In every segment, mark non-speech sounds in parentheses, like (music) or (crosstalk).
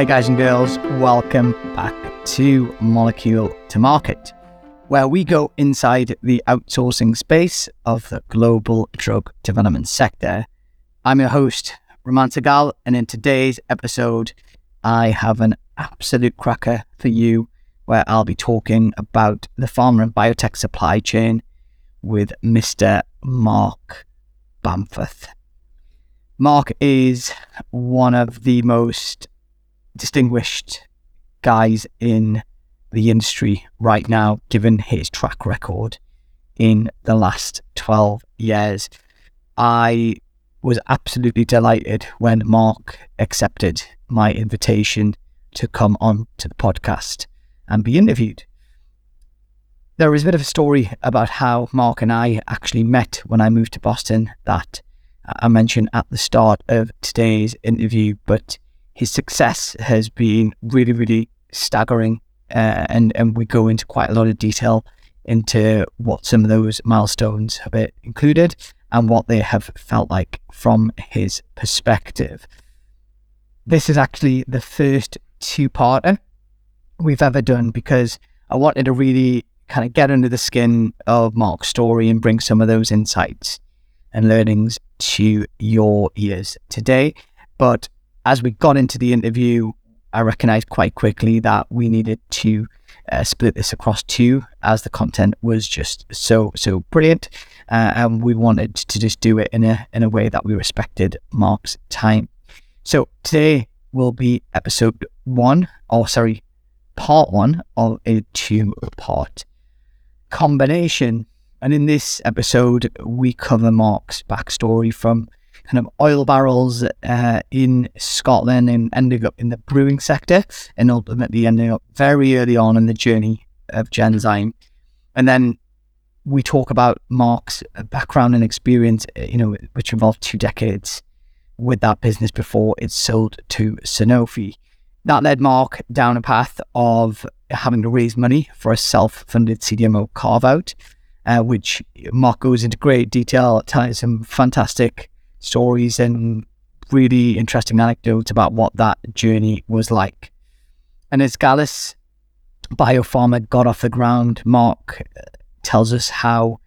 Hey, guys and girls, welcome back to Molecule to Market, where we go inside the outsourcing space of the global drug development sector. I'm your host, Raman Sehgal, and in today's episode, I have an absolute cracker for you where I'll be talking about the pharma and biotech supply chain with Mr. Mark Bamforth. Mark is one of the most distinguished guys in the industry right now, given his track record in the last 12 years. I was absolutely delighted when Mark accepted my invitation to come on to the podcast and be interviewed. There is a bit of a story about how Mark and I actually met when I moved to Boston that I mentioned at the start of today's interview, but his success has been really, really staggering. Uh, and, and we go into quite a lot of detail into what some of those milestones have included and what they have felt like from his perspective. This is actually the first two parter we've ever done because I wanted to really kind of get under the skin of Mark's story and bring some of those insights and learnings to your ears today. But as we got into the interview, I recognized quite quickly that we needed to uh, split this across two as the content was just so so brilliant uh, and we wanted to just do it in a in a way that we respected Mark's time. So today will be episode one or sorry part one of a two part combination. And in this episode we cover Mark's backstory from kind of oil barrels uh, in Scotland and ending up in the brewing sector and ultimately ending up very early on in the journey of Genzyme. And then we talk about Mark's background and experience, uh, you know, which involved two decades with that business before it sold to Sanofi. That led Mark down a path of having to raise money for a self funded CDMO carve out, uh, which Mark goes into great detail, telling some fantastic stories and really interesting anecdotes about what that journey was like. And as Gallus Biopharma got off the ground, Mark uh, tells us how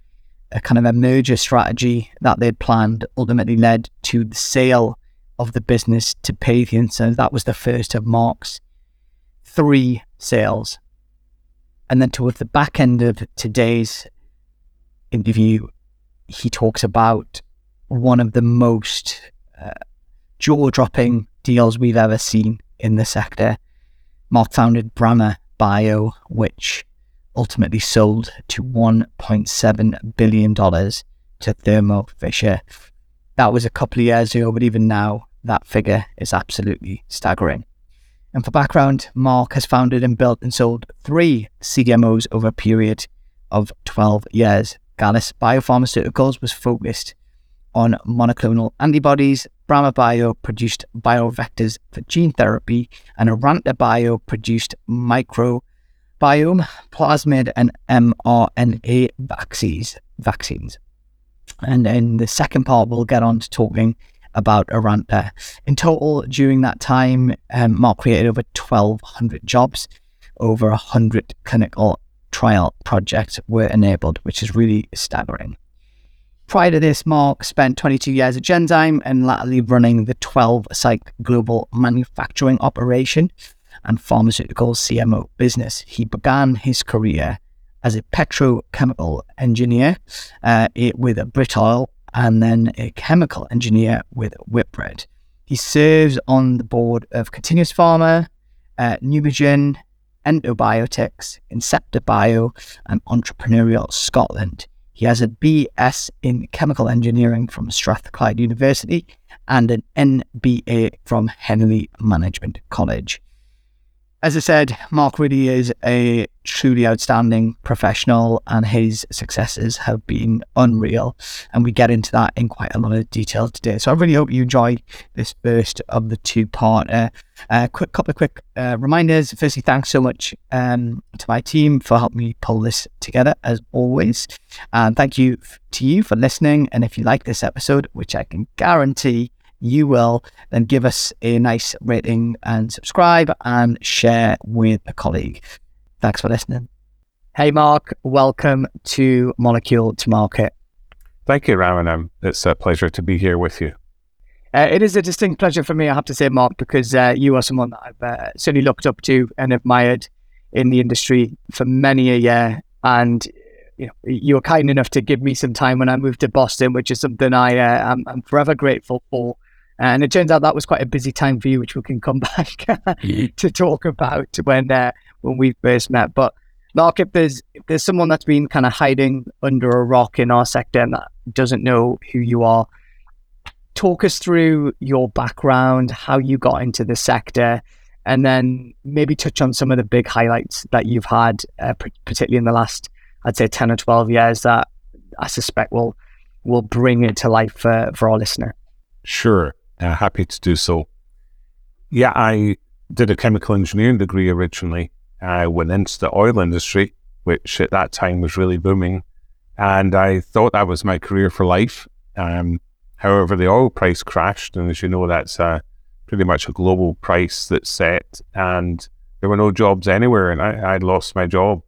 a kind of a merger strategy that they'd planned ultimately led to the sale of the business to Patheon. So that was the first of Mark's three sales. And then towards the back end of today's interview, he talks about one of the most uh, jaw dropping deals we've ever seen in the sector. Mark founded Brammer Bio, which ultimately sold to $1.7 billion to Thermo Fisher. That was a couple of years ago, but even now, that figure is absolutely staggering. And for background, Mark has founded and built and sold three CDMOs over a period of 12 years. Gallus Biopharmaceuticals was focused on monoclonal antibodies. Brammer Bio produced viral vectors for gene therapy, and Arranta Bio produced microbiome, plasmid, and mRNA vaccines. vaccines. And in the second part, we'll get on to talking about Arranta. In total, during that time, um, Mark created over 1,200 jobs, over 100 clinical trial projects were enabled, which is really staggering. Prior to this, Mark spent 22 years at Genzyme and latterly running the 12 site global manufacturing operation and pharmaceutical CMO business. He began his career as a petrochemical engineer uh, with Britoil and then a chemical engineer with Whitbread. He serves on the board of Continuus Pharma, uh, Nubigen, Endobiotics, Incepta Bio, and Entrepreneurial Scotland. He has a BS in chemical engineering from Strathclyde University and an MBA from Henley Management College. As I said, Mark really is a truly outstanding professional and his successes have been unreal. And we get into that in quite a lot of detail today. So I really hope you enjoy this first of the two part. Uh, uh, quick couple of quick uh, reminders. Firstly, thanks so much um, to my team for helping me pull this together as always. And thank you to you for listening. And if you like this episode, which I can guarantee you will, then give us a nice rating and subscribe and share with a colleague. Thanks for listening. Hey, Mark, welcome to Molecule to Market. Thank you, Raman. It's a pleasure to be here with you. Uh, it is a distinct pleasure for me, I have to say, Mark, because uh, you are someone that I've uh, certainly looked up to and admired in the industry for many a year. And you know, you were kind enough to give me some time when I moved to Boston, which is something I uh, am, I'm forever grateful for. And it turns out that was quite a busy time for you, which we can come (laughs) back to talk about when uh, when we first met. But Mark, if there's if there's someone that's been kind of hiding under a rock in our sector and that doesn't know who you are, talk us through your background, how you got into the sector, and then maybe touch on some of the big highlights that you've had, uh, particularly in the last, I'd say, ten or twelve years that I suspect will will bring it to life for for our listener. Sure, uh, happy to do so. Yeah, I did a chemical engineering degree originally. I went into the oil industry, which at that time was really booming, and I thought that was my career for life. Um, however, the oil price crashed, and as you know, that's pretty much a global price that's set, and there were no jobs anywhere, and I, I'd lost my job.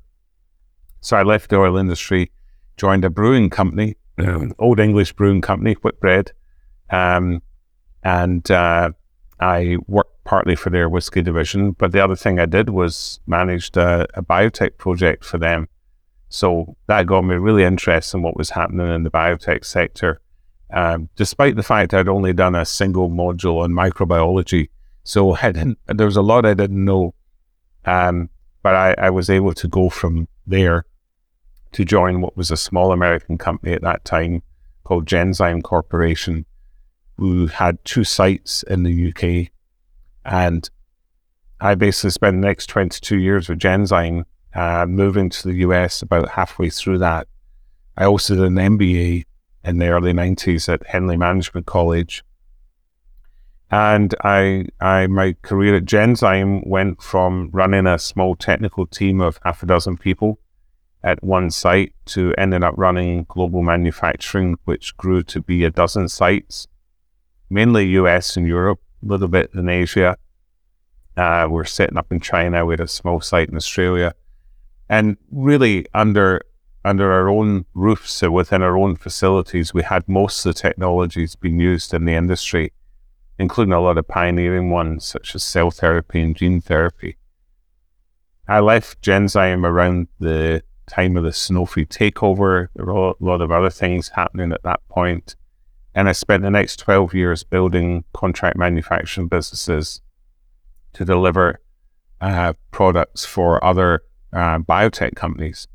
So I left the oil industry, joined a brewing company, an (clears throat) old English brewing company, Whitbread, um, and uh, I worked partly for their whiskey division. But the other thing I did was managed a, a biotech project for them. So that got me really interested in what was happening in the biotech sector, um, despite the fact I'd only done a single module on microbiology. So (laughs) I didn't, there was a lot I didn't know. Um, but I, I was able to go from there to join what was a small American company at that time called Genzyme Corporation who had two sites in the UK. And I basically spent the next 22 years with Genzyme, uh, moving to the US about halfway through that. I also did an MBA in the early 90s at Henley Management College. And I, I, my career at Genzyme went from running a small technical team of half a dozen people at one site to ending up running global manufacturing, which grew to be a dozen sites mainly US and Europe, a little bit in Asia. Uh, we're setting up in China. Had a small site in Australia, and really under under our own roofs, so within our own facilities, we had most of the technologies being used in the industry, including a lot of pioneering ones such as cell therapy and gene therapy. I left Genzyme around the time of the Sanofi takeover. There were a lot of other things happening at that point. And I spent the next 12 years building contract manufacturing businesses to deliver uh, products for other uh, biotech companies.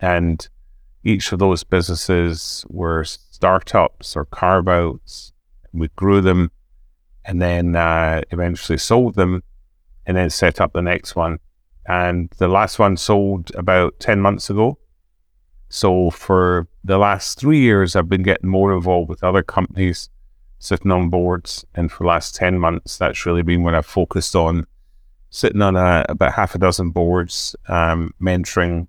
And each of those businesses were startups or carve outs. We grew them and then uh, eventually sold them and then set up the next one. And the last one sold about 10 months ago. So for the last three years, I've been getting more involved with other companies sitting on boards. And for the last 10 months, that's really been what I've focused on sitting on a, about half a dozen boards, um, mentoring,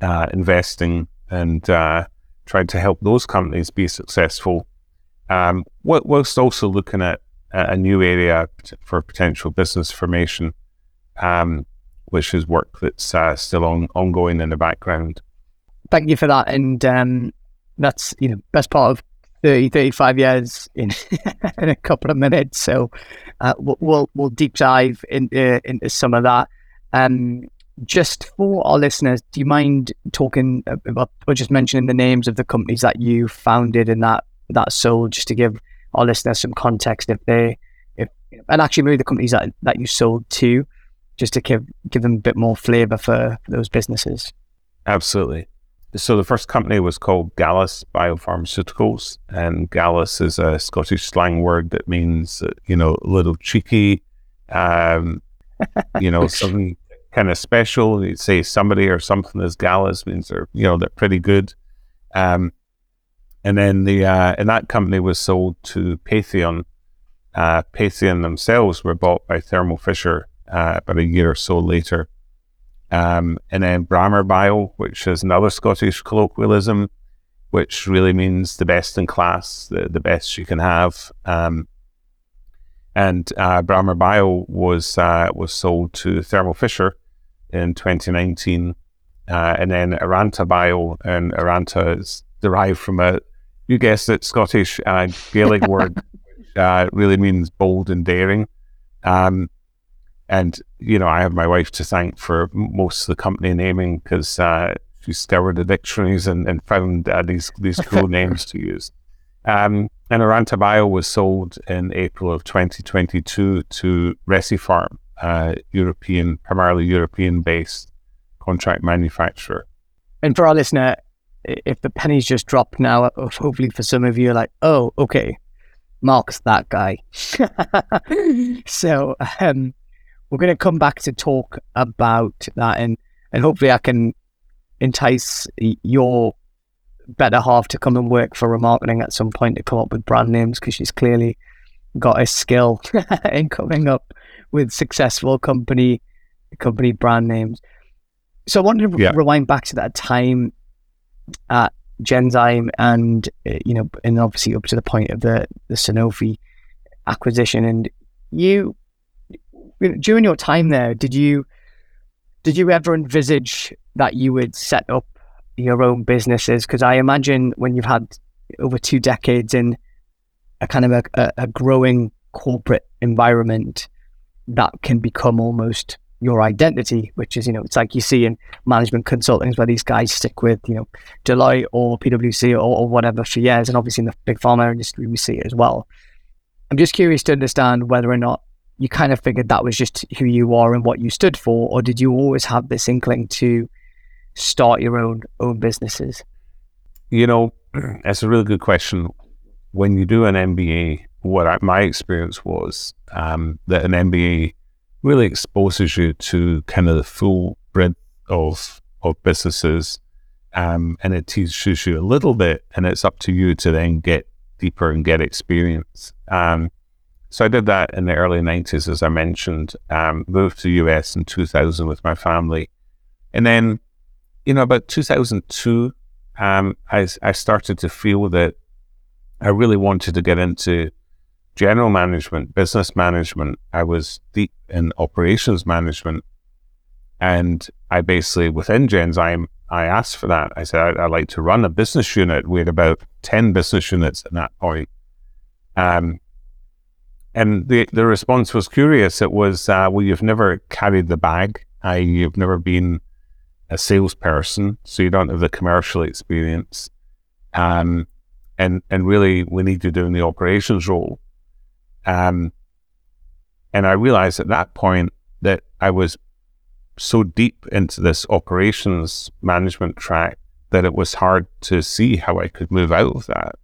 uh, investing, and uh, trying to help those companies be successful. Um, whilst also looking at a new area for potential business formation, um, which is work that's uh, still on, ongoing in the background thank you for that. And um, that's, you know, best part of 30, 35 years in, (laughs) in a couple of minutes. So uh, we'll, we'll deep dive into, into some of that. Um, just for our listeners, do you mind talking about, or just mentioning the names of the companies that you founded and that, that sold, just to give our listeners some context if they, if, and actually maybe the companies that, that you sold to, just to give, give them a bit more flavor for, for those businesses? Absolutely. So the first company was called Gallus Biopharmaceuticals, and Gallus is a Scottish slang word that means, you know, a little cheeky, um, you know, (laughs) something kind of special. You'd say somebody or something as Gallus means they're, you know, they're pretty good. Um, and then the uh, and that company was sold to Patheon. Uh, Patheon themselves were bought by Thermo Fisher uh, about a year or so later. Um, and then Brammer Bio, which is another Scottish colloquialism, which really means the best in class, the, the best you can have. Um, And uh, Brammer Bio was uh, was sold to Thermo Fisher in 2019, uh, and then Arranta Bio, and Arranta is derived from a you guessed it Scottish uh, Gaelic (laughs) word, which uh, really means bold and daring. Um, and you know, I have my wife to thank for most of the company naming because uh, she scoured the dictionaries and, and found uh, these these (laughs) cool names to use. Um, and Arranta Bio was sold in April of 2022 to Recipharm, uh, European, primarily European-based contract manufacturer. And for our listener, if the pennies just dropped now, hopefully for some of you, like, oh, okay, Mark's that guy. (laughs) so um, we're going to come back to talk about that, and and hopefully I can entice your better half to come and work for ramarketing at some point to come up with brand names because she's clearly got a skill (laughs) in coming up with successful company company brand names. So I wanted to yeah. rewind back to that time at Genzyme and uh, you know and obviously up to the point of the the Sanofi acquisition and you during your time there, did you did you ever envisage that you would set up your own businesses? Because I imagine when you've had over two decades in a kind of a, a growing corporate environment, that can become almost your identity, which is, you know, it's like you see in management consultings where these guys stick with, you know, Deloitte or PwC or, or whatever for years. And obviously in the big pharma industry, we see it as well. I'm just curious to understand whether or not you kind of figured that was just who you are and what you stood for, or did you always have this inkling to start your own own businesses? You know, (clears throat) that's a really good question. When you do an MBA, what I, my experience was um, that an MBA really exposes you to kind of the full breadth of of businesses, um, and it teaches you a little bit, and it's up to you to then get deeper and get experience. Um, so I did that in the early 90s, as I mentioned, um, moved to the US in 2000 with my family. And then, you know, about 2002, um, I, I started to feel that I really wanted to get into general management, business management. I was deep in operations management. And I basically, within Genzyme, I asked for that. I said, I'd, I'd like to run a business unit. We had about 10 business units at that point. Um, and the, the response was curious. It was, uh, well, you've never carried the bag. Uh, you've never been a salesperson, so you don't have the commercial experience. Um, and, and really, we need you doing the operations role. Um, and I realized at that point that I was so deep into this operations management track that it was hard to see how I could move out of that.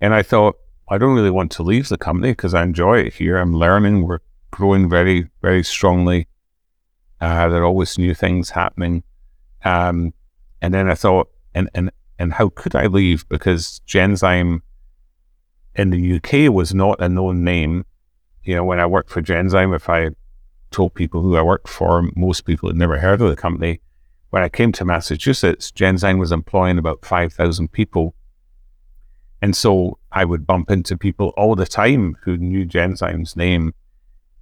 And I thought, I don't really want to leave the company because I enjoy it here. I'm learning. We're growing very, very strongly. Uh, there are always new things happening. Um, and then I thought, and, and, and how could I leave? Because Genzyme in the UK was not a known name. You know, when I worked for Genzyme, if I told people who I worked for, most people had never heard of the company. When I came to Massachusetts, Genzyme was employing about 5,000 people and so I would bump into people all the time who knew Genzyme's name.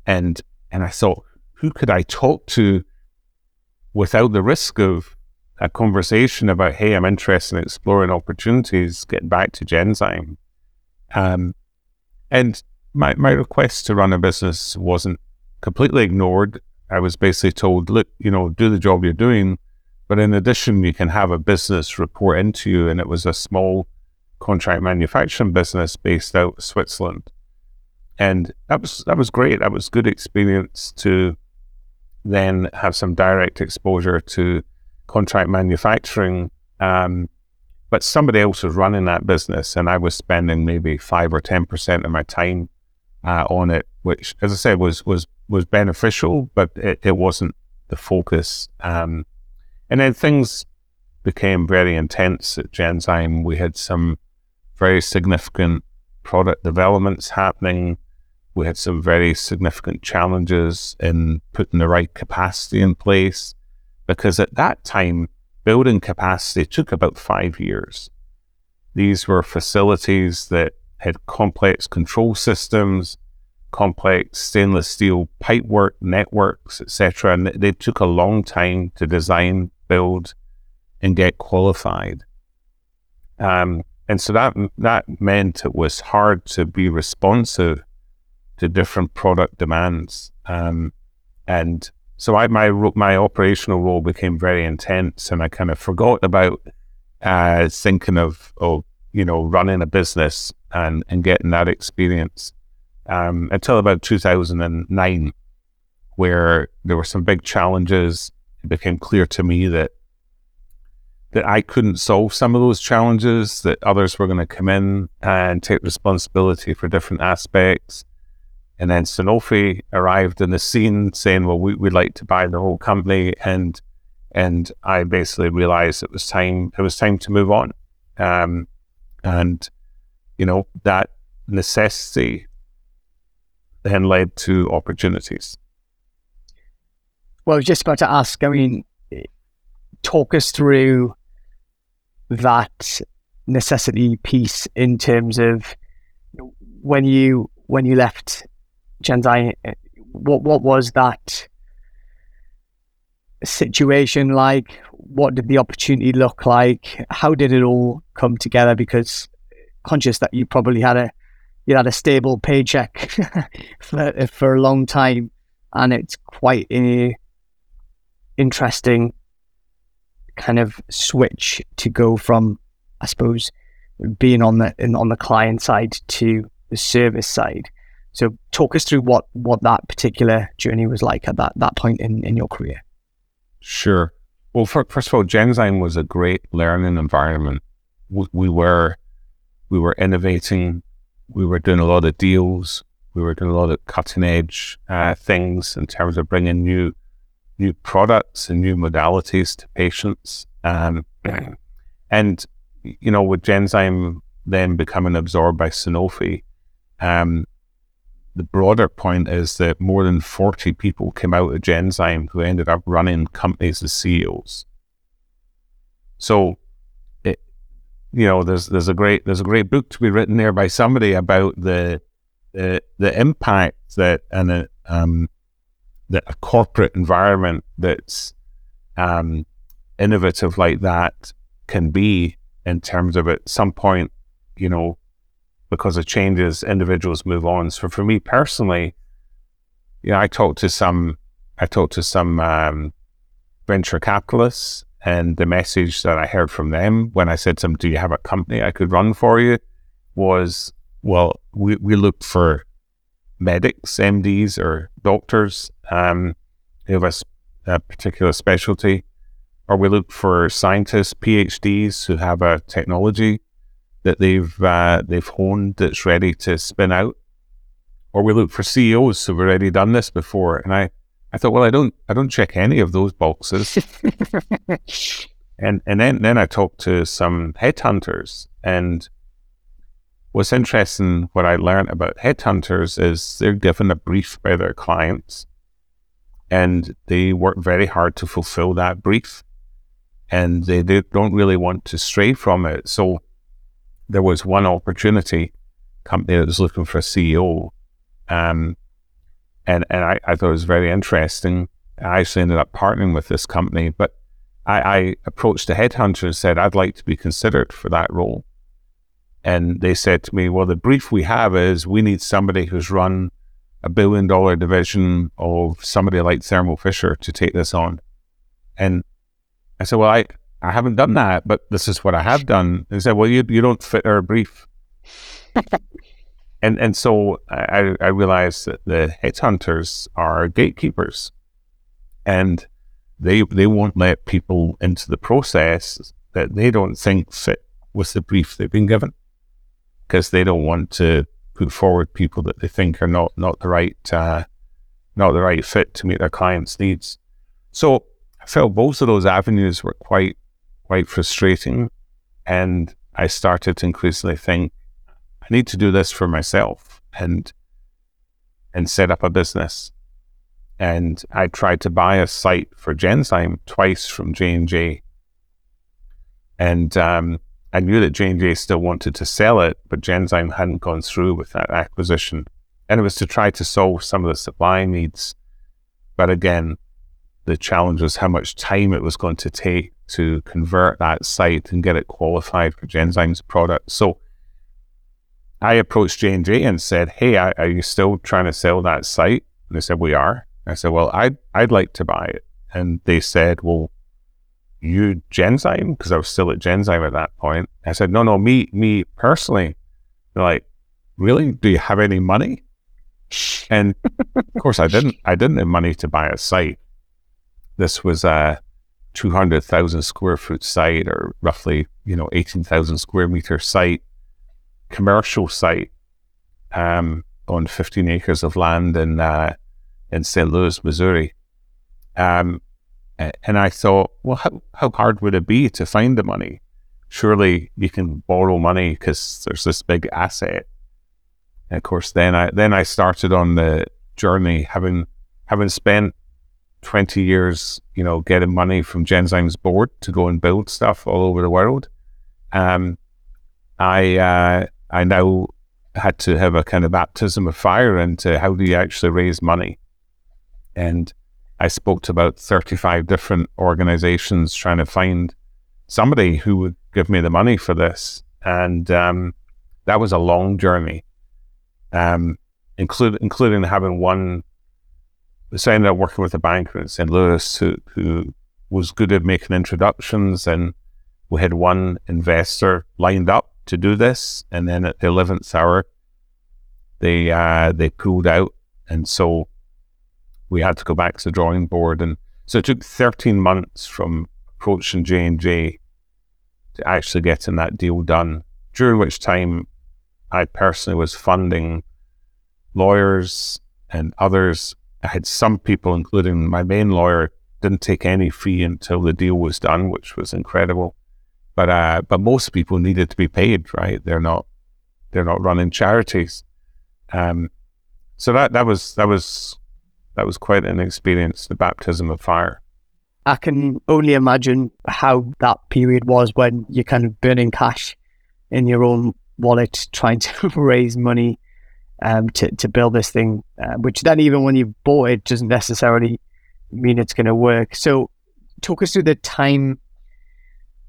And and I thought, who could I talk to without the risk of a conversation about, hey, I'm interested in exploring opportunities, getting back to Genzyme. Um, and my, my request to run a business wasn't completely ignored. I was basically told, look, you know, do the job you're doing, but in addition, you can have a business report into you. And it was a small contract manufacturing business based out of Switzerland. And that was that was great. That was good experience to then have some direct exposure to contract manufacturing. Um, but somebody else was running that business, and I was spending maybe five or ten percent of my time uh, on it, which, as I said, was was was beneficial, but it, it wasn't the focus. Um, and then things became very intense at Genzyme. We had some very significant product developments happening. We had some very significant challenges in putting the right capacity in place because at that time, building capacity took about five years. These were facilities that had complex control systems, complex stainless steel pipework networks, etc. And they took a long time to design, build, and get qualified. Um, and so that that meant it was hard to be responsive to different product demands. Um, and so I, my my operational role became very intense, and I kind of forgot about uh, thinking of of you know running a business and and getting that experience um, until about 2009, where there were some big challenges. It became clear to me that that I couldn't solve some of those challenges, that others were going to come in and take responsibility for different aspects. And then Sanofi arrived in the scene saying, well, we, would like to buy the whole company. And, and I basically realized it was time, it was time to move on. Um, and, you know, that necessity then led to opportunities. Well, I was just about to ask, I mean, talk us through that necessity piece in terms of when you when you left Genzyme, what what was that situation like? What did the opportunity look like? How did it all come together? Because conscious that you probably had a you had a stable paycheck (laughs) for for a long time, and it's quite a interesting kind of switch to go from, I suppose, being on the in, on the client side to the service side. So talk us through what what that particular journey was like at that that point in, in your career. Sure. Well, for, first of all, Genzyme was a great learning environment. We, we were we were innovating. We were doing a lot of deals. We were doing a lot of cutting edge uh, things in terms of bringing new new products and new modalities to patients. Um, and, you know, with Genzyme then becoming absorbed by Sanofi, um, the broader point is that more than 40 people came out of Genzyme who ended up running companies as CEOs. So, it, you know, there's there's a great there's a great book to be written there by somebody about the the the impact that an um, that a corporate environment that's um, innovative like that can be in terms of at some point, you know, because of changes, individuals move on. So for me personally, you know, I talked to some, I talked to some um, venture capitalists, and the message that I heard from them when I said to them, "Do you have a company I could run for you?" was, "Well, we we looked for medics, MDs, or doctors um, who have a, a, particular specialty, or we look for scientists, PhDs who have a technology that they've uh, they've honed that's ready to spin out, or we look for CEOs who've already done this before. And I, I thought, well, I don't I don't check any of those boxes. (laughs) and and then then I talked to some headhunters and what's interesting, what I learned about headhunters is they're given a brief by their clients and they work very hard to fulfill that brief and they, they don't really want to stray from it. So there was one opportunity company that was looking for a CEO. Um, and, and I, I thought it was very interesting. I actually ended up partnering with this company, but I, I approached a headhunter and said, I'd like to be considered for that role. And they said to me, well, the brief we have is we need somebody who's run a billion dollar division of somebody like Thermo Fisher to take this on. And I said, well, I, I haven't done that, but this is what I have done. They said, well, you, you don't fit our brief. (laughs) and and so I, I realized that the headhunters are gatekeepers and they they won't let people into the process that they don't think fit with the brief they've been given because they don't want to put forward people that they think are not not the right uh, not the right fit to meet their clients' needs. So I felt both of those avenues were quite quite frustrating, and I started to increasingly think I need to do this for myself and and set up a business. And I tried to buy a site for Genzyme twice from J and J, and um, I knew that J&J still wanted to sell it, but Genzyme hadn't gone through with that acquisition. And it was to try to solve some of the supply needs. But again, the challenge was how much time it was going to take to convert that site and get it qualified for Genzyme's product. So I approached J&J and said, hey, are you still trying to sell that site? And they said, we are. I said, well, I'd, I'd like to buy it. And they said, well, you Genzyme? Because I was still at Genzyme at that point. I said, no, no, me, me personally. They're like, really? Do you have any money? And of course, I (laughs) didn't. I didn't have money to buy a site. This was a two hundred thousand square foot site, or roughly, you know, eighteen thousand square meter site, commercial site, um, on fifteen acres of land in uh, in St. Louis, Missouri. Um, and I thought, well, how, how hard would it be to find the money? Surely you can borrow money because there's this big asset. And of course, then I then I started on the journey, having having spent twenty years, you know, getting money from Genzyme's board to go and build stuff all over the world. Um, I uh, I now had to have a kind of baptism of fire into how do you actually raise money, and I spoke to about 35 different organizations trying to find somebody who would give me the money for this. And um, that was a long journey, um, include, including having one. So I ended up working with a banker in St. Louis who, who was good at making introductions. And we had one investor lined up to do this. And then at the 11th hour, they, uh, they pulled out. And so we had to go back to the drawing board. And so it took 13 months from approaching J&J to actually getting that deal done, during which time I personally was funding lawyers and others. I had some people, including my main lawyer, didn't take any fee until the deal was done, which was incredible. But uh, but most people needed to be paid, right? They're not they're not running charities. Um, so that that was that was that was quite an experience, the baptism of fire. I can only imagine how that period was when you're kind of burning cash in your own wallet, trying to (laughs) raise money um, to, to build this thing, uh, which then even when you've bought it doesn't necessarily mean it's going to work. So talk us through the time,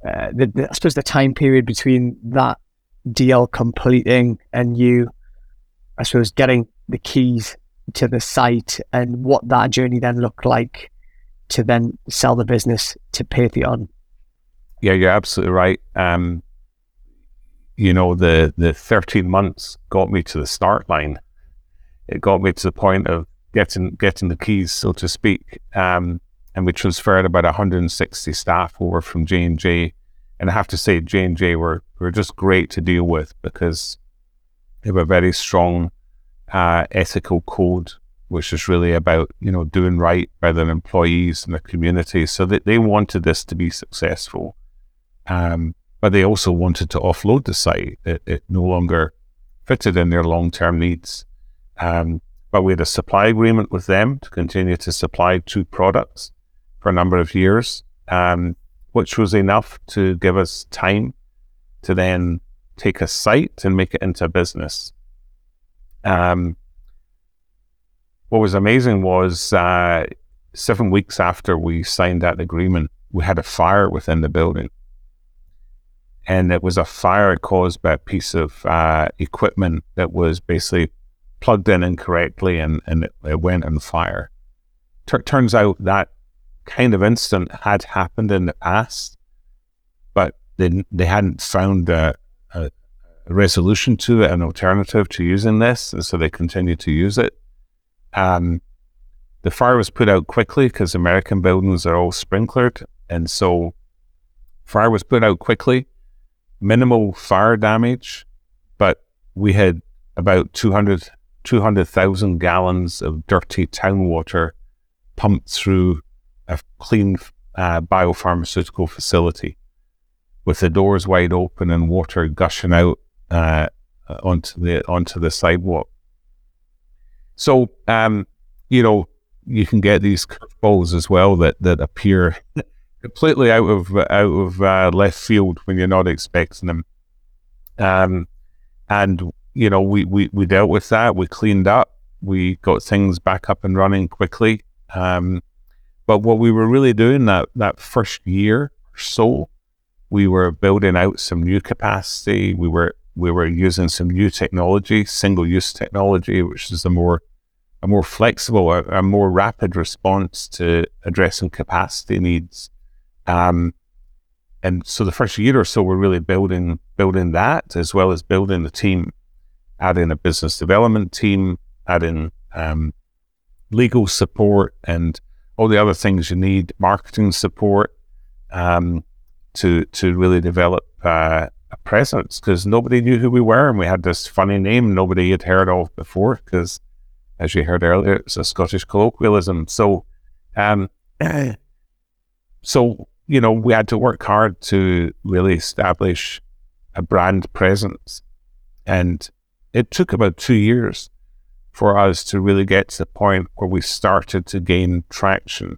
uh, the, the, I suppose the time period between that deal completing and you, I suppose, getting the keys to the site and what that journey then looked like to then sell the business to Patheon. Yeah, you're absolutely right. Um, you know, the the 13 months got me to the start line. It got me to the point of getting getting the keys, so to speak. Um, and we transferred about 160 staff over from J and I have to say, J and J were were just great to deal with because they were very strong uh, ethical code, which is really about you know doing right by their employees and the community. So that they wanted this to be successful, um, but they also wanted to offload the site. It, it no longer fitted in their long term needs. Um, but we had a supply agreement with them to continue to supply two products for a number of years, um, which was enough to give us time to then take a site and make it into a business. Um, what was amazing was uh, seven weeks after we signed that agreement, we had a fire within the building. And it was a fire caused by a piece of uh, equipment that was basically plugged in incorrectly and, and it, it went on fire. T- turns out that kind of incident had happened in the past, but they, they hadn't found a, a, resolution to it, an alternative to using this, and so they continued to use it. Um, the fire was put out quickly because American buildings are all sprinklered, and so fire was put out quickly. Minimal fire damage, but we had about 200 200,000 gallons of dirty town water pumped through a clean uh, biopharmaceutical facility with the doors wide open and water gushing out uh, onto the onto the sidewalk. So, um, you know, you can get these curveballs as well that that appear (laughs) completely out of out of uh, left field when you're not expecting them. Um, and you know, we, we we dealt with that. We cleaned up. We got things back up and running quickly. Um, but what we were really doing that that first year or so, we were building out some new capacity. We were we were using some new technology, single use technology, which is a more a more flexible, a, a more rapid response to addressing capacity needs. Um, and so the first year or so, we're really building building that as well as building the team, adding a business development team, adding um, legal support, and all the other things you need, marketing support, um, to to really develop uh, a presence because nobody knew who we were, and we had this funny name nobody had heard of before. Because, as you heard earlier, it's a Scottish colloquialism. So, um, (clears throat) so you know, we had to work hard to really establish a brand presence. And it took about two years for us to really get to the point where we started to gain traction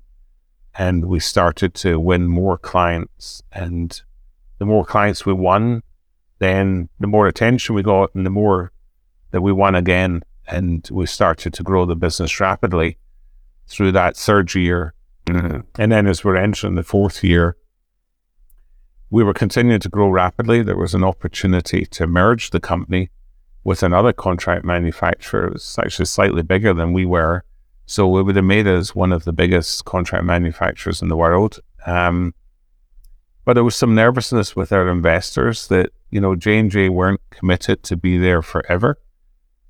and we started to win more clients. And the more clients we won, then the more attention we got and the more that we won again. And we started to grow the business rapidly through that third year Mm-hmm. And then as we're entering the fourth year, we were continuing to grow rapidly. There was an opportunity to merge the company with another contract manufacturer. It was actually slightly bigger than we were. So it would have made us one of the biggest contract manufacturers in the world. Um, but there was some nervousness with our investors that, you know, J&J weren't committed to be there forever.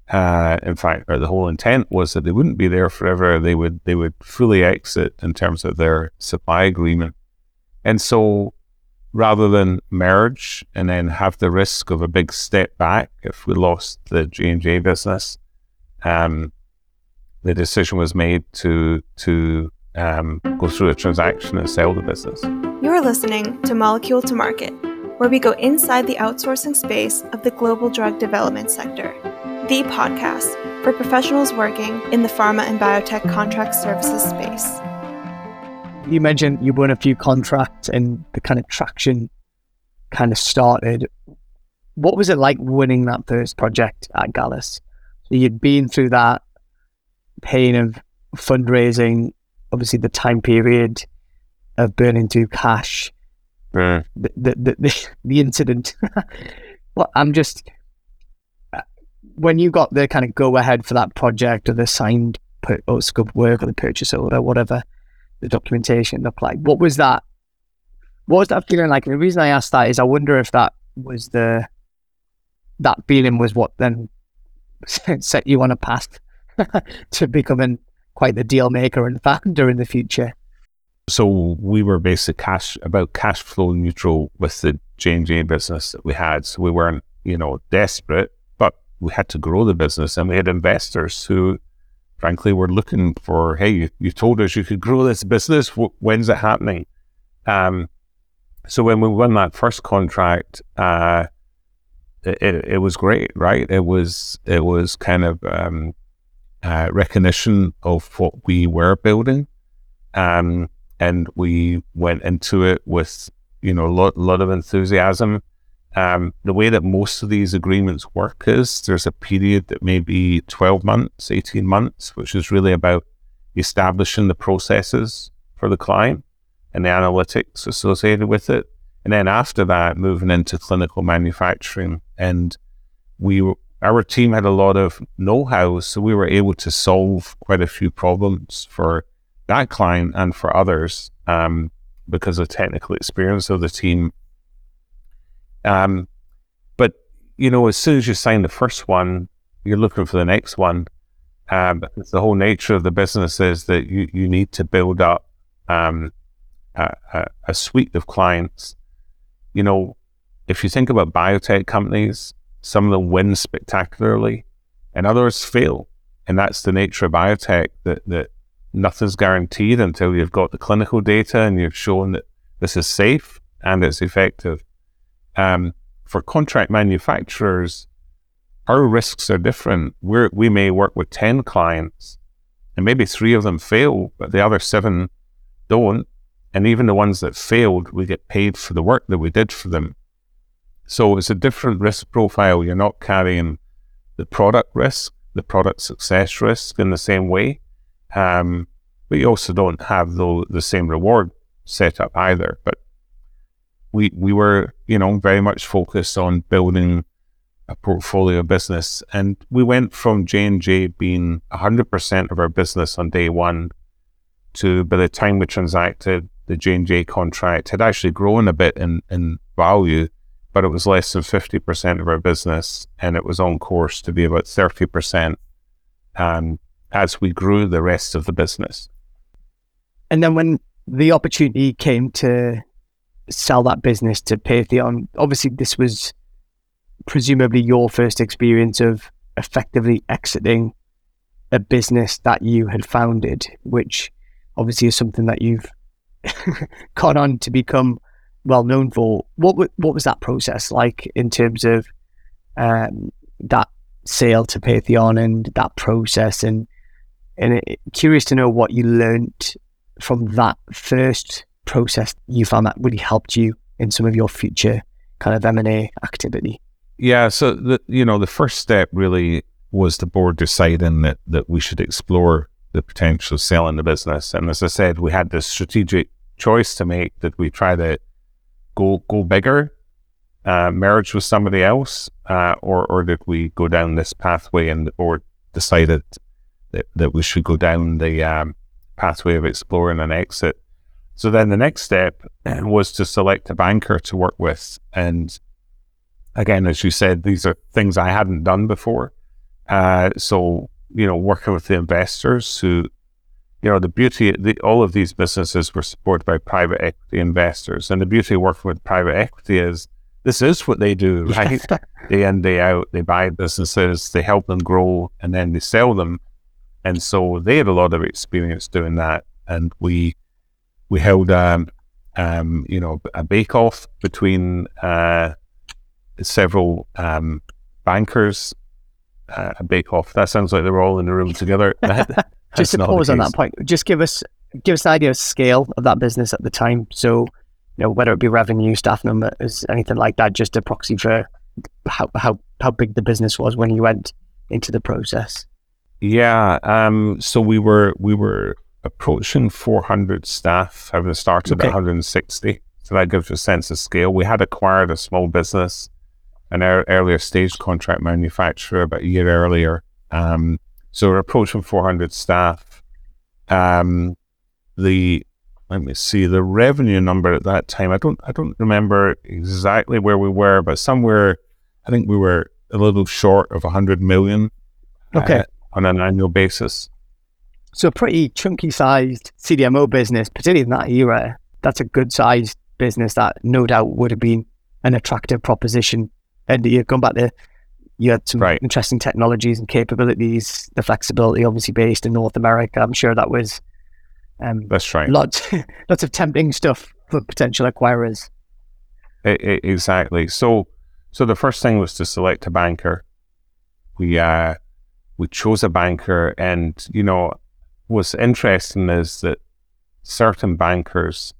Uh, in fact, the whole intent was that they wouldn't be there forever. They would they would fully exit in terms of their supply agreement. And so, rather than merge and then have the risk of a big step back if we lost the J and J business, um, the decision was made to to um, go through a transaction and sell the business. You're listening to Molecule to Market, where we go inside the outsourcing space of the global drug development sector the podcast for professionals working in the pharma and biotech contract services space. You mentioned you won a few contracts and the kind of traction kind of started. What was it like winning that first project at Gallus? So you'd been through that pain of fundraising, obviously the time period of burning through cash, mm. the, the, the, the, (laughs) incident. (laughs) well, I'm just when you got the kind of go ahead for that project or the signed per- or scope work or the purchase order, whatever the documentation looked like, what was that? What was that feeling like? And the reason I asked that is I wonder if that was the that feeling was what then (laughs) set you on a path to becoming quite the deal maker and founder in the future. So we were basically cash about cash flow neutral with the J and J business that we had. So we weren't, you know, desperate but we had to grow the business and we had investors who frankly were looking for hey you, you told us you could grow this business when's it happening um, so when we won that first contract uh, it, it was great right it was it was kind of um, uh, recognition of what we were building um, and we went into it with you know a lot, lot of enthusiasm um, the way that most of these agreements work is there's a period that may be 12 months, 18 months, which is really about establishing the processes for the client and the analytics associated with it. And then after that, moving into clinical manufacturing. And we, our team had a lot of know-how, so we were able to solve quite a few problems for that client and for others um, because of technical experience of the team um, but you know, as soon as you sign the first one, you're looking for the next one. Um, the whole nature of the business is that you, you need to build up um, a, a, a suite of clients. You know, if you think about biotech companies, some of them win spectacularly and others fail. And that's the nature of biotech that, that nothing's guaranteed until you've got the clinical data and you've shown that this is safe and it's effective. Um, for contract manufacturers, our risks are different. We're, we may work with 10 clients and maybe three of them fail, but the other seven don't. And even the ones that failed, we get paid for the work that we did for them. So it's a different risk profile. You're not carrying the product risk, the product success risk in the same way. Um, but you also don't have the, the same reward set up either. But we we were, you know, very much focused on building a portfolio business. And we went from J&J being 100% of our business on day one to by the time we transacted, the J&J contract had actually grown a bit in, in value but it was less than 50% of our business and it was on course to be about 30% um, as we grew the rest of the business. And then when the opportunity came to sell that business to Patheon, obviously this was presumably your first experience of effectively exiting a business that you had founded, which obviously is something that you've (laughs) gone on to become well known for. What what was that process like in terms of um, that sale to Patheon and that process and and it, curious to know what you learned from that first process you found that really helped you in some of your future kind of M&A activity. Yeah, so the you know the first step really was the board deciding that that we should explore the potential of selling the business. And as I said, we had this strategic choice to make that we try to go go bigger, uh, merge with somebody else, uh, or or did we go down this pathway and or decided that, that we should go down the um, pathway of exploring an exit? So then the next step (clears throat) was to select a banker to work with, and again, as you said, these are things I hadn't done before. Uh, so you know, working with the investors who you know, the beauty, the, all of these businesses were supported by private equity investors. And the beauty of working with private equity is this is what they do, right? day in, day out, they buy businesses, they help them grow, and then they sell them. And so they had a lot of experience doing that. And we, we held, um, um, you know, a bake off between uh, several um, bankers. Uh, a bake off. That sounds like they were all in the room together. (laughs) just to pause on that point, just give us give us an idea of scale of that business at the time. So, you know, whether it be revenue, staff numbers, anything like that, just a proxy for how how how big the business was when you went into the process. Yeah. Um. So we were we were approaching 400 staff, having started okay. at 160. So that gives you a sense of scale. We had acquired a small business, an er- earlier stage contract manufacturer, about a year earlier. Um, so we're approaching 400 staff. Um, the let me see the revenue number at that time. I don't I don't remember exactly where we were, but somewhere I think we were a little short of 100 million. Okay. Uh, on an annual basis. So a pretty chunky sized CDMO business, particularly in that era. That's a good sized business that no doubt would have been an attractive proposition. And you've gone back to you had some right. interesting technologies and capabilities, the flexibility obviously based in North America. I'm sure that was um, that's right. Lots, (laughs) lots of tempting stuff for potential acquirers. It, it, exactly. So, so the first thing was to select a banker. We uh, we chose a banker, and you know, what's interesting is that certain bankers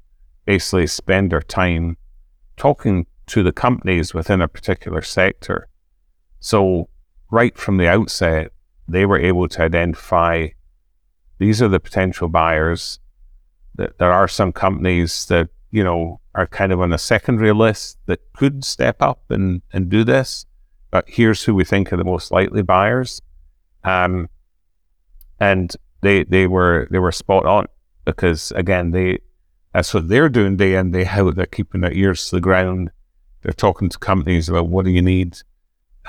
basically spend their time talking to the companies within a particular sector so, right from the outset, they were able to identify these are the potential buyers. That there are some companies that you know are kind of on a secondary list that could step up and and do this, but here's who we think are the most likely buyers. Um, and they they were they were spot on because again they that's what they're doing day in day out. They're keeping their ears to the ground. They're talking to companies about what do you need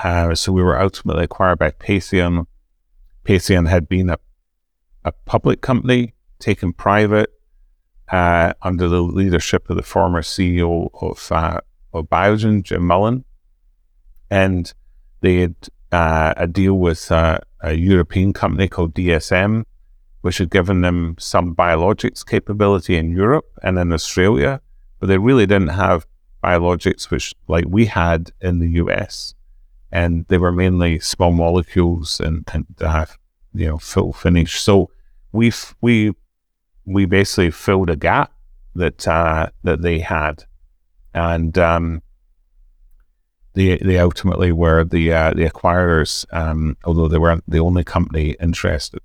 uh, so we were ultimately acquired by Patheon. Patheon had been a, a public company taken private uh, under the leadership of the former CEO of, uh, of Biogen, Jim Mullen. And they had uh, a deal with uh, a European company called DSM, which had given them some biologics capability in Europe and in Australia, but they really didn't have biologics which like we had in the US and they were mainly small molecules and, and uh, you know full finish. So we we we basically filled a gap that uh, that they had, and um, they they ultimately were the uh, the acquirers, um, although they weren't the only company interested.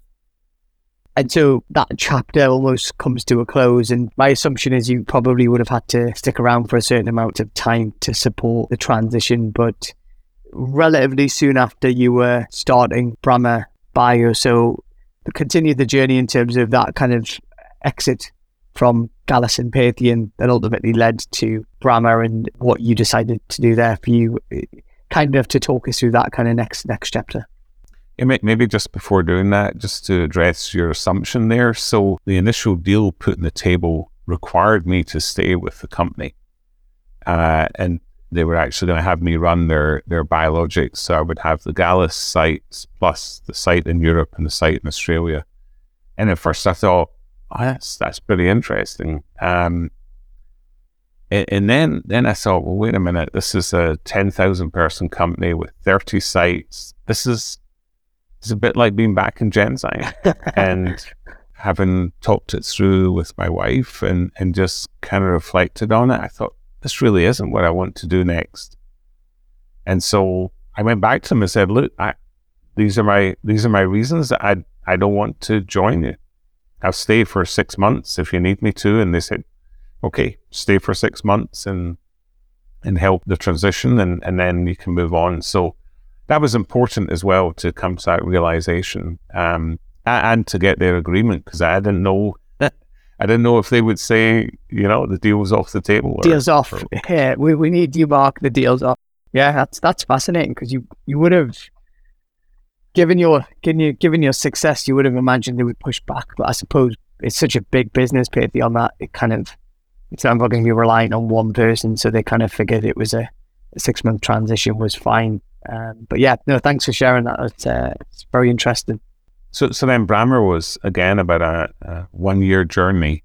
And so that chapter almost comes to a close. And my assumption is you probably would have had to stick around for a certain amount of time to support the transition. But relatively soon after you were starting Brammer Bio, so continue the journey in terms of that kind of exit from Gallus and Patheon that ultimately led to Brammer and what you decided to do there for you. Kind of to talk us through that kind of next next chapter. Yeah, maybe just before doing that, just to address your assumption there. So the initial deal put in the table required me to stay with the company, uh, and they were actually going to have me run their their biologics. So I would have the Gallus sites plus the site in Europe and the site in Australia. And at first I thought, oh, that's that's pretty interesting. Um, and, and, then then I thought, well, wait a minute, this is a ten thousand person company with thirty sites. This is it's a bit like being back in Genzyme (laughs) and having talked it through with my wife and, and just kind of reflected on it. I thought, this really isn't what I want to do next. And so I went back to them and said, look, I, these are my, these are my reasons that I, I don't want to join you. I'll stay for six months if you need me to. And they said, okay, stay for six months and, and help the transition and, and then you can move on. So that was important as well to come to that realization um, and to get their agreement because I didn't know. I didn't know if they would say, you know, the deal's off the table. Or, deal's off. Or, (laughs) yeah, we, we need you, Mark. The deal's off. Yeah, that's that's fascinating because you you would have given your given your given your success, you would have imagined they would push back. But I suppose it's such a big business, Patheon that it kind of it's not going to be relying on one person, so they kind of figured it was a, a six month transition was fine. Um, but yeah, no, thanks for sharing that. It's, uh, it's very interesting. So, so then Brammer was again about a, a one year journey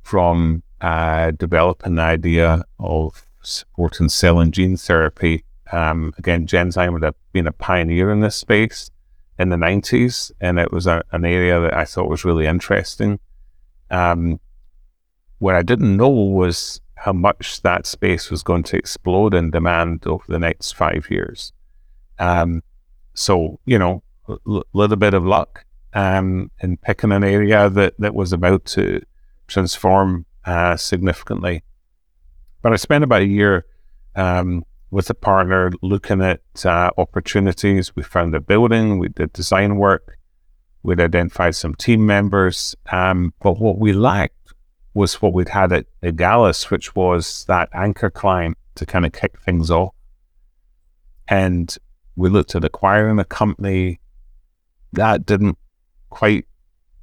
from uh, developing the idea of supporting cell and gene therapy. Um, again, Genzyme would have been a pioneer in this space in the 90s, and it was a, an area that I thought was really interesting. Um, what I didn't know was how much that space was going to explode in demand over the next five years. Um, so, you know, l- little bit of luck um, in picking an area that, that was about to transform uh, significantly. But I spent about a year um, with a partner looking at uh, opportunities. We found a building, we did design work, we'd identified some team members. Um, but what we lacked was what we'd had at, at which was that anchor client to kind of kick things off. And we looked at acquiring a company that didn't quite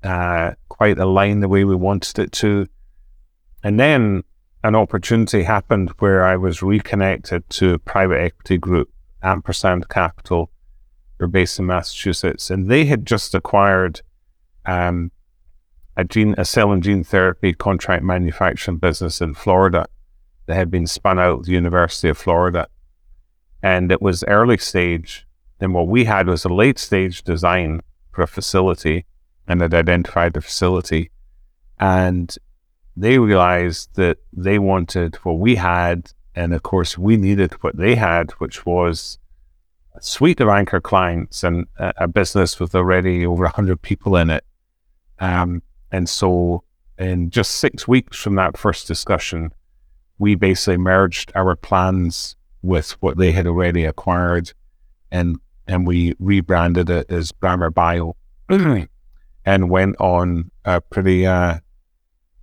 uh, quite align the way we wanted it to. And then an opportunity happened where I was reconnected to a private equity group, Ampersand Capital. They're based in Massachusetts, and they had just acquired um, a gene, a cell and gene therapy contract manufacturing business in Florida that had been spun out of the University of Florida and it was early stage. Then what we had was a late stage design for a facility and had identified the facility. And they realized that they wanted what we had. And of course, we needed what they had, which was a suite of anchor clients and a, a business with already over 100 people in it. Um, and so, in just six weeks from that first discussion, we basically merged our plans with what they had already acquired, and and we rebranded it as Brammer Bio, and went on a pretty uh,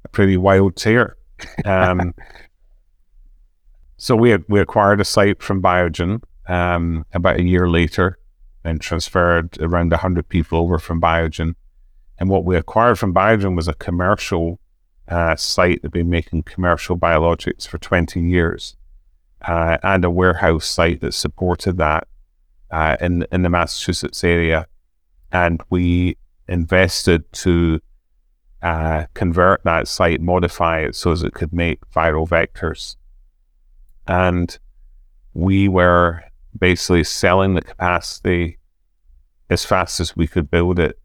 a pretty wild tear. Um, (laughs) so we had, we acquired a site from Biogen um, about a year later, and transferred around hundred people over from Biogen. And what we acquired from Biogen was a commercial uh, site that had been making commercial biologics for 20 years uh, and a warehouse site that supported that uh, in in the Massachusetts area, and we invested to uh, convert that site, modify it so as it could make viral vectors, and we were basically selling the capacity as fast as we could build it,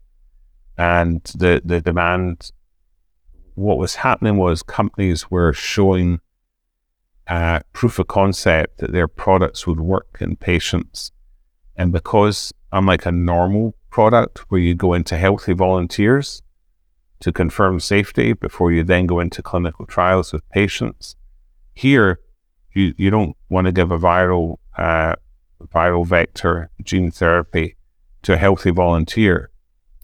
and the the demand what was happening was companies were showing uh, proof of concept that their products would work in patients. And because unlike a normal product where you go into healthy volunteers to confirm safety before you then go into clinical trials with patients, here you, you don't want to give a viral uh, viral vector gene therapy to a healthy volunteer.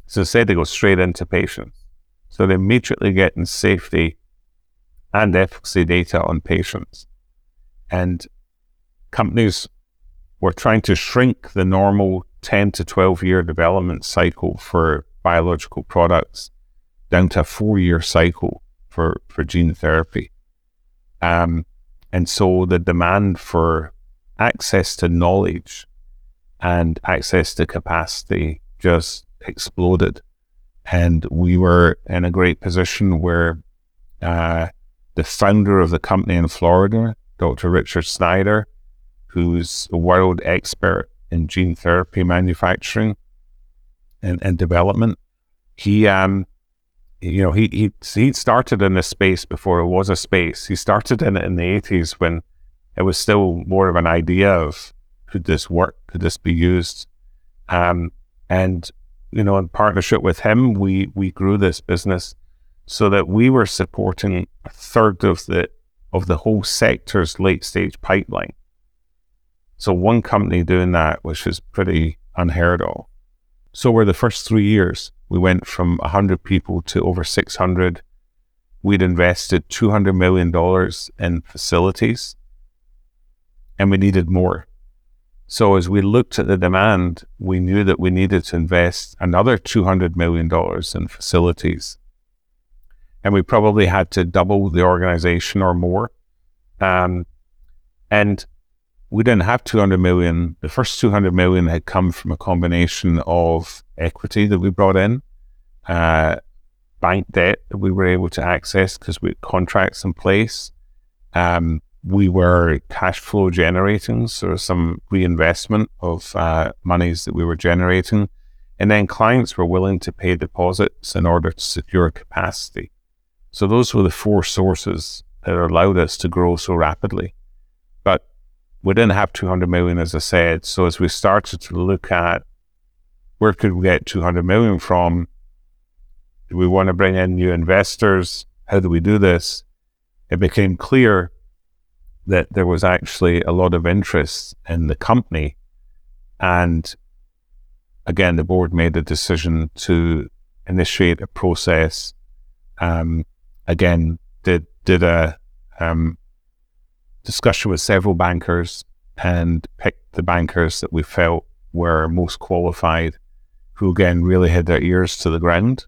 So instead they go straight into patients. So they're immediately getting safety and efficacy data on patients. And companies were trying to shrink the normal 10 to 12 year development cycle for biological products down to a four year cycle for, for gene therapy. Um, and so the demand for access to knowledge and access to capacity just exploded. And we were in a great position where uh, the founder of the company in Florida, Dr. Richard Snyder, who's a world expert in gene therapy manufacturing and, and development, he um you know he he he started in this space before it was a space. He started in it in the eighties when it was still more of an idea of could this work? Could this be used? Um, and you know, in partnership with him, we we grew this business so that we were supporting a third of the of the whole sector's late stage pipeline. So one company doing that, which is pretty unheard of. So we're the first three years, we went from 100 people to over 600. We'd invested $200 million in facilities and we needed more. So as we looked at the demand, we knew that we needed to invest another $200 million in facilities. And we probably had to double the organization or more. Um, and we didn't have 200 million. The first 200 million had come from a combination of equity that we brought in, uh, bank debt that we were able to access because we had contracts in place, um, we were cash flow generating, so some reinvestment of uh, monies that we were generating. And then clients were willing to pay deposits in order to secure capacity. So those were the four sources that allowed us to grow so rapidly. We didn't have 200 million, as I said. So as we started to look at where could we get 200 million from, do we want to bring in new investors? How do we do this? It became clear that there was actually a lot of interest in the company. And again, the board made the decision to initiate a process. Um, again, did did a um, discussion with several bankers and picked the bankers that we felt were most qualified, who again really had their ears to the ground,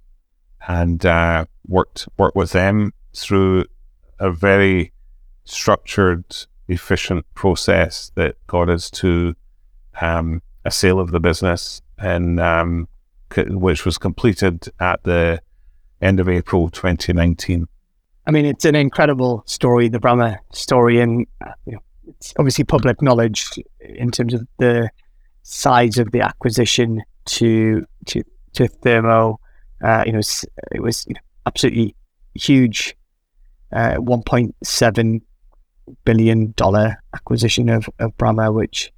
and uh, worked worked with them through a very structured, efficient process that got us to um, a sale of the business, and um, which was completed at the end of April 2019. I mean, it's an incredible story, the Brammer story, and you know, it's obviously public knowledge in terms of the size of the acquisition to to to Thermo. Uh, you know, it was you know, absolutely huge, uh, 1.7 billion dollar acquisition of, of Brammer, which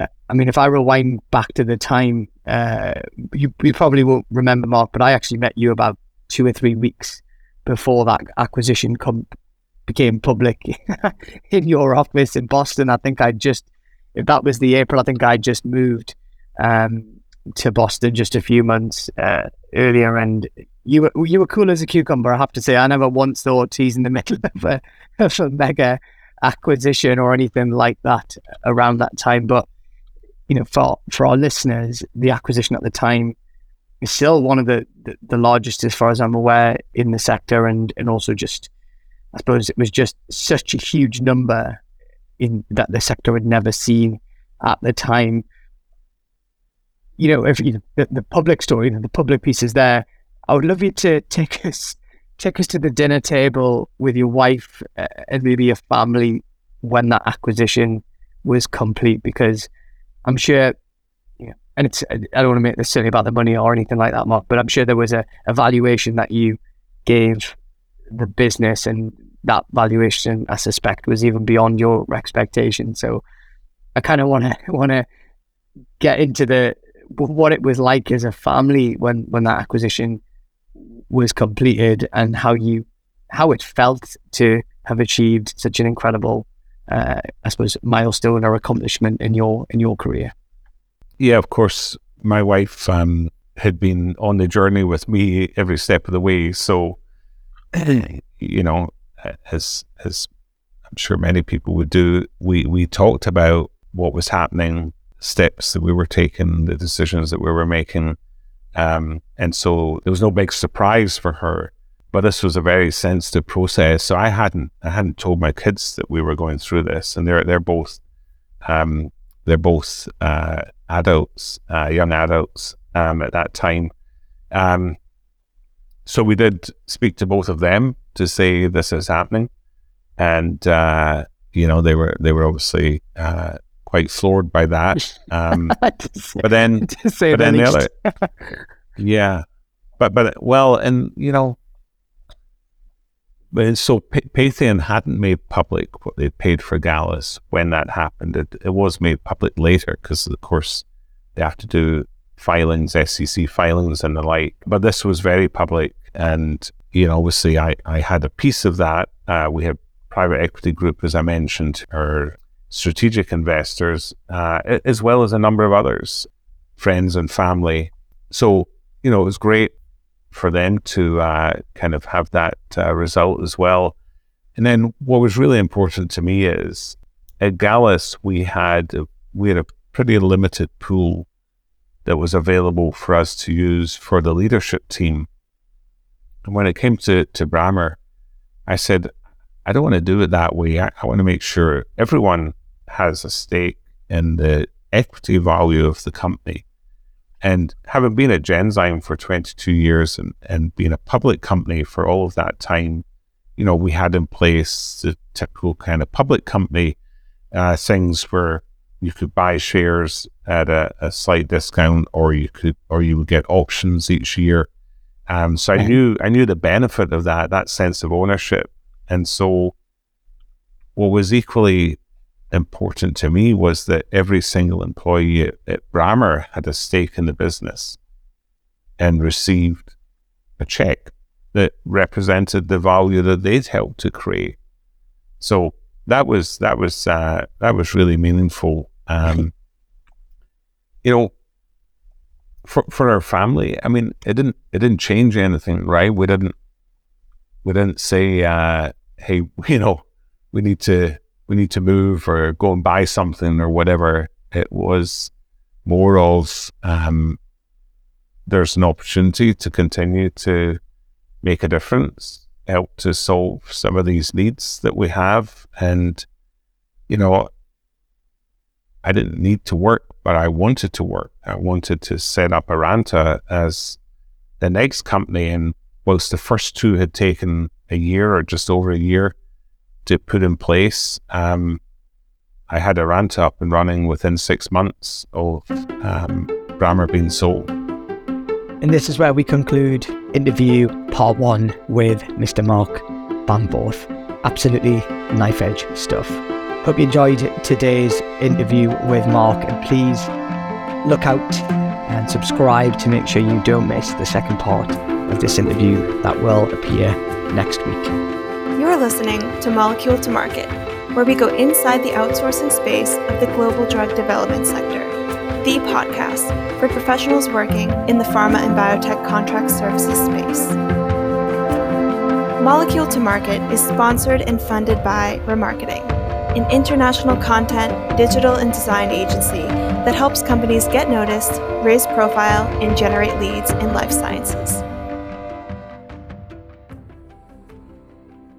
uh, I mean, if I rewind back to the time, uh, you, you probably won't remember, Mark, but I actually met you about two or three weeks before that acquisition com- became public (laughs) in your office in Boston. I think I just, if that was the April, I think I just moved um, to Boston just a few months uh, earlier, and you were you were cool as a cucumber. I have to say, I never once thought he's in the (laughs) middle of a, of a mega acquisition or anything like that around that time. But you know, for for our listeners, the acquisition at the time is still one of the, the, the largest, as far as I'm aware, in the sector, and and also just, I suppose, it was just such a huge number in that the sector had never seen at the time. You know, if you the, the public story, the public piece is there. I would love you to take us take us to the dinner table with your wife uh, and maybe your family when that acquisition was complete because I'm sure and it's I don't want to make this silly about the money or anything like that, Mark, but I'm sure there was a, a valuation that you gave the business and that valuation, I suspect, was even beyond your expectation. So I kind of want to want to get into the what it was like as a family when when that acquisition was completed and how you how it felt to have achieved such an incredible uh, I suppose milestone or accomplishment in your in your career. Yeah, of course. My wife um, had been on the journey with me every step of the way. So, (clears throat) you know, as as I'm sure many people would do, we we talked about what was happening, steps that we were taking, the decisions that we were making, um, and so there was no big surprise for her. But this was a very sensitive process, so I hadn't I hadn't told my kids that we were going through this, and they're they're both um, they're both uh, adults, uh, young adults um, at that time. Um, so we did speak to both of them to say this is happening, and uh, you know they were they were obviously uh, quite floored by that. Um, (laughs) but then, (laughs) but then the other, (laughs) yeah, but but well, and you know, so P- Patheon hadn't made public what they'd paid for Gallus when that happened. It, it was made public later because, of course, they have to do filings, SEC filings, and the like. But this was very public, and you know, obviously, I I had a piece of that. Uh, we had private equity group, as I mentioned, or strategic investors, uh, as well as a number of others, friends and family. So you know, it was great for them to uh, kind of have that uh, result as well. And then what was really important to me is at Gallus we had we had a pretty limited pool that was available for us to use for the leadership team. And when it came to to Brammer, I said, I don't want to do it that way. I, I want to make sure everyone has a stake in the equity value of the company. And having been at Genzyme for 22 years and, and being a public company for all of that time, you know, we had in place the typical kind of public company uh, things where you could buy shares at a, a, slight discount or you could or you would get options each year. Um, so I knew I knew the benefit of that, that sense of ownership. And so what was equally important to me was that every single employee at, at Brammer had a stake in the business and received a check that represented the value that they'd helped to create. So that was that was uh, that was really meaningful. Um, (laughs) you know, for for our family, I mean, it didn't it didn't change anything, right? We didn't we didn't say, uh, hey, (laughs) you know, we need to we need to move or go and buy something or whatever. It was more of um, there's an opportunity to continue to make a difference, help to solve some of these needs that we have. And, you know, I didn't need to work, but I wanted to work. I wanted to set up Arranta as the next company. And whilst the first two had taken a year or just over a year, to put in place. Um, I had Arranta up and running within six months of um, being sold. And this is where we conclude interview part one with Mr. Mark Bamforth. Absolutely knife edge stuff. Hope you enjoyed today's interview with Mark and please look out and subscribe to make sure you don't miss the second part of this interview that will appear next week. You're listening to Molecule to Market, where we go inside the outsourcing space of the global drug development sector, the podcast for professionals working in the pharma and biotech contract services space. Molecule to Market is sponsored and funded by ramarketing, an international content, digital, and design agency that helps companies get noticed, raise profile, and generate leads in life sciences.